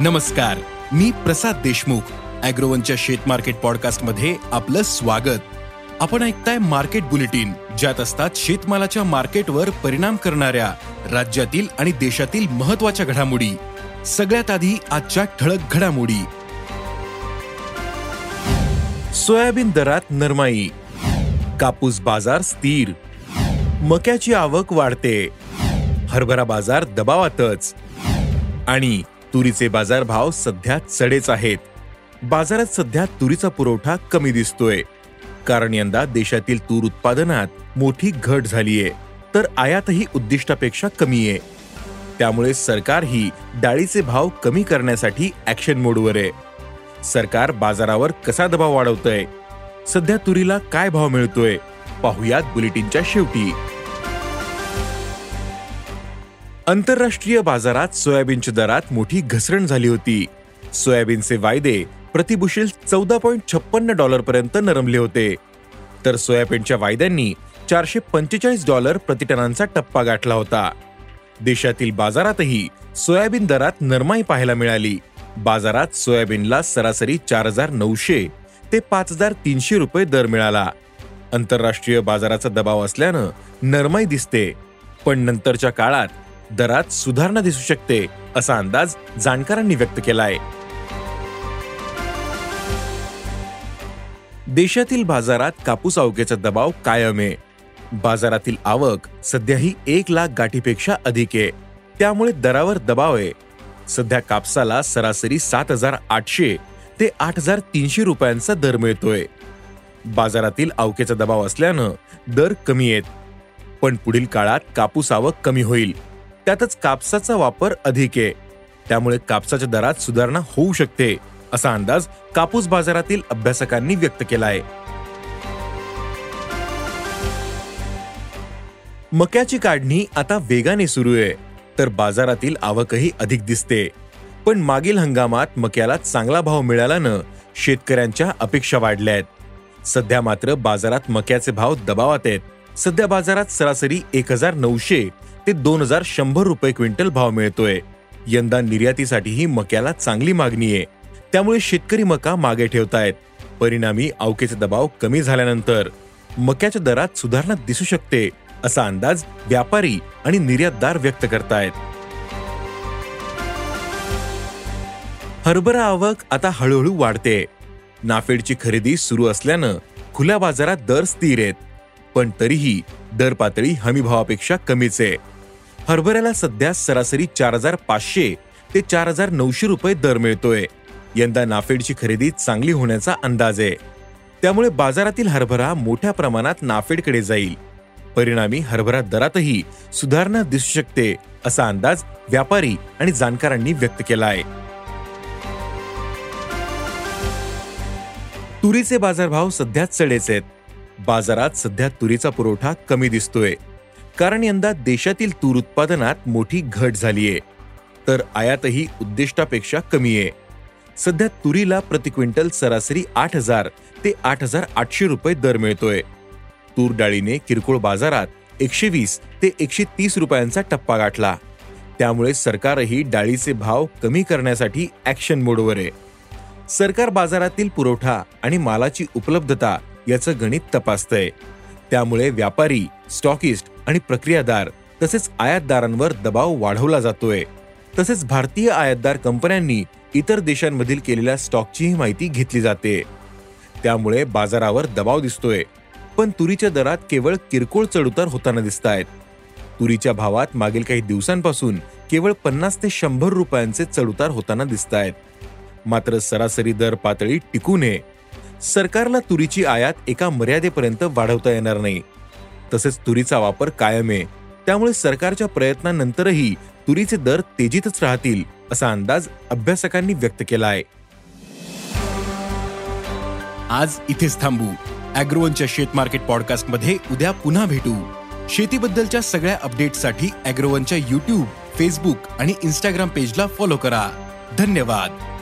नमस्कार मी प्रसाद देशमुख अॅग्रोवनच्या शेत मार्केट पॉडकास्टमध्ये आपलं स्वागत. आपण ऐकताय मार्केट बुलेटिन ज्यात असतात शेतमालाच्या मार्केटवर परिणाम करणाऱ्या राज्यातील आणि देशातील महत्त्वाच्या घडामोडी. सगळ्यात आधी आजच्या ठळक घडामोडी. सोयाबीन दरात नरमाई. कापूस बाजार स्थिर. मक्याची आवक वाढते. हरभरा बाजार दबावातच. आणि तुरीचे बाजारभाव सध्या चढेच आहेत. बाजारात सध्या तुरीचा पुरवठा कमी दिसतोय. कारण यंदा देशातील तूर उत्पादनात मोठी घट झालीये तर आयातही उद्दिष्टापेक्षा कमी आहे त्यामुळे सरकार ही डाळीचे भाव कमी करण्यासाठी ऍक्शन मोडवर आहे सरकार बाजारावर कसा दबाव वाढवतय? सध्या तुरीला काय भाव मिळतोय? पाहुयात बुलेटिनच्या शेवटी. आंतरराष्ट्रीय बाजारात सोयाबीनच्या दरात मोठी घसरण झाली होती. सोयाबीनचे वायदे प्रतिबुशील चौदा पॉईंट छप्पन्न डॉलर पर्यंत नरमले होते. तर सोयाबीनच्या वायद्यांनी चारशे पंचेचाळीस डॉलर प्रतिटनांचा टप्पा गाठला होता. देशातील बाजारातही सोयाबीन दरात नरमाई पाहायला मिळाली. बाजारात सोयाबीनला सरासरी चार हजार नऊशे ते पाच हजार तीनशे रुपये दर मिळाला. आंतरराष्ट्रीय बाजाराचा दबाव असल्यानं नरमाई दिसते. पण नंतरच्या काळात दरात सुधारणा दिसू शकते असा अंदाज जाणकारांनी व्यक्त केलाय. देशातील बाजारात कापूस आवकेचा दबाव कायम आहे. बाजारातील आवक सध्याही एक लाख गाठीपेक्षा अधिक आहे. त्यामुळे दरावर दबाव आहे. सध्या कापसाला सरासरी सात हजार आठशे ते आठ हजार तीनशे रुपयांचा दर मिळतोय. बाजारातील अवकेचा दबाव असल्यानं दर कमी आहेत. पण पुढील काळात कापूस आवक कमी होईल. त्यातच कापसाचा वापर अधिक आहे. त्यामुळे कापसाच्या दरात सुधारणा होऊ शकते असा अंदाज कापूस बाजारातील अभ्यासकांनी व्यक्त केला आहे मक्याची काढणी आता वेगाने सुरू आहे तर बाजारातील आवकही अधिक दिसते. पण मागील हंगामात मक्याला चांगला भाव मिळाल्यानं शेतकऱ्यांच्या अपेक्षा वाढल्या आहेत सध्या मात्र बाजारात मक्याचे भाव दबावात आहेत. सध्या बाजारात सरासरी एक हजार नऊशे ते दोन हजार शंभर रुपये क्विंटल भाव मिळतोय. यंदा निर्यातीसाठीही मक्याला चांगली मागणी आहे. त्यामुळे शेतकरी मका मागे ठेवतायत. परिणामी अवकेचा दबाव कमी झाल्यानंतर मक्याच्या दरात सुधारणा दिसू शकते असा अंदाज व्यापारी आणि निर्यातदार व्यक्त करतायत. हरभरा आवक आता हळूहळू वाढते. नाफेडची खरेदी सुरू असल्यानं खुल्या बाजारात दर स्थिर आहेत. पण तरीही दर पातळी हमीभावापेक्षा कमीच आहे. हरभऱ्याला सध्या सरासरी चार हजार पाचशे ते चार हजार नऊशे रुपये दर मिळतोय. यंदा नाफेडची खरेदी चांगली होण्याचा अंदाज आहे. त्यामुळे बाजारातील हरभरा मोठ्या प्रमाणात नाफेडकडे जाईल. परिणामी हरभरा दरातही सुधारणा दिसू शकते असा अंदाज व्यापारी आणि जाणकारांनी व्यक्त केला आहे तुरीचे बाजारभाव सध्या चढेच आहेत. बाजारात सध्या तुरीचा पुरवठा कमी दिसतोय. कारण यंदा देशातील तूर उत्पादनात मोठी घट झालीये. तर आयातही उद्दिष्टापेक्षा कमी आहे. सध्या तुरीला प्रति क्विंटल सरासरी आठ हजार ते आठ हजार आठशे रुपये दर मिळतोय. तूर डाळीने किरकोळ बाजारात एकशे वीस ते एकशे तीस रुपयांचा टप्पा गाठला. त्यामुळे सरकारही डाळीचे भाव कमी करण्यासाठी ऍक्शन मोडवर आहे. सरकार बाजारातील पुरवठा आणि मालाची उपलब्धता याचं गणित तपासतंय. त्यामुळे व्यापारी स्टॉकिस्ट आणि प्रक्रियादार तसेच आयातदारांवर दबाव वाढवला जातोय. तसेच भारतीय आयातदार कंपन्यांनी इतर देशांमधील केलेल्या स्टॉकचीही माहिती घेतली जाते. त्यामुळे बाजारावर दबाव दिसतोय. पण तुरीच्या दरात केवळ किरकोळ चढउतार होताना दिसत आहेत तुरीच्या भावात मागील काही दिवसांपासून केवळ पन्नास ते शंभर रुपयांचे चढउतार होताना दिसत आहेत मात्र सरासरी दर पातळी टिकू नये. सरकारला तुरीची आयात एका मर्यादेपर्यंत वाढवता येणार नाही. तसेच तुरीचा वापर कायम आहे. त्यामुळे सरकारच्या प्रयत्नानंतरही तुरीचे दर तेजीतच राहतील असा अंदाज अभ्यासकांनी व्यक्त केला आहे. आज इथेच थांबू. अॅग्रोवनच्या शेत मार्केट पॉडकास्टमध्ये उद्या पुन्हा भेटू. शेतीबद्दलच्या सगळ्या अपडेटसाठी अॅग्रोवनच्या युट्यूब फेसबुक आणि इंस्टाग्राम पेजला फॉलो करा. धन्यवाद.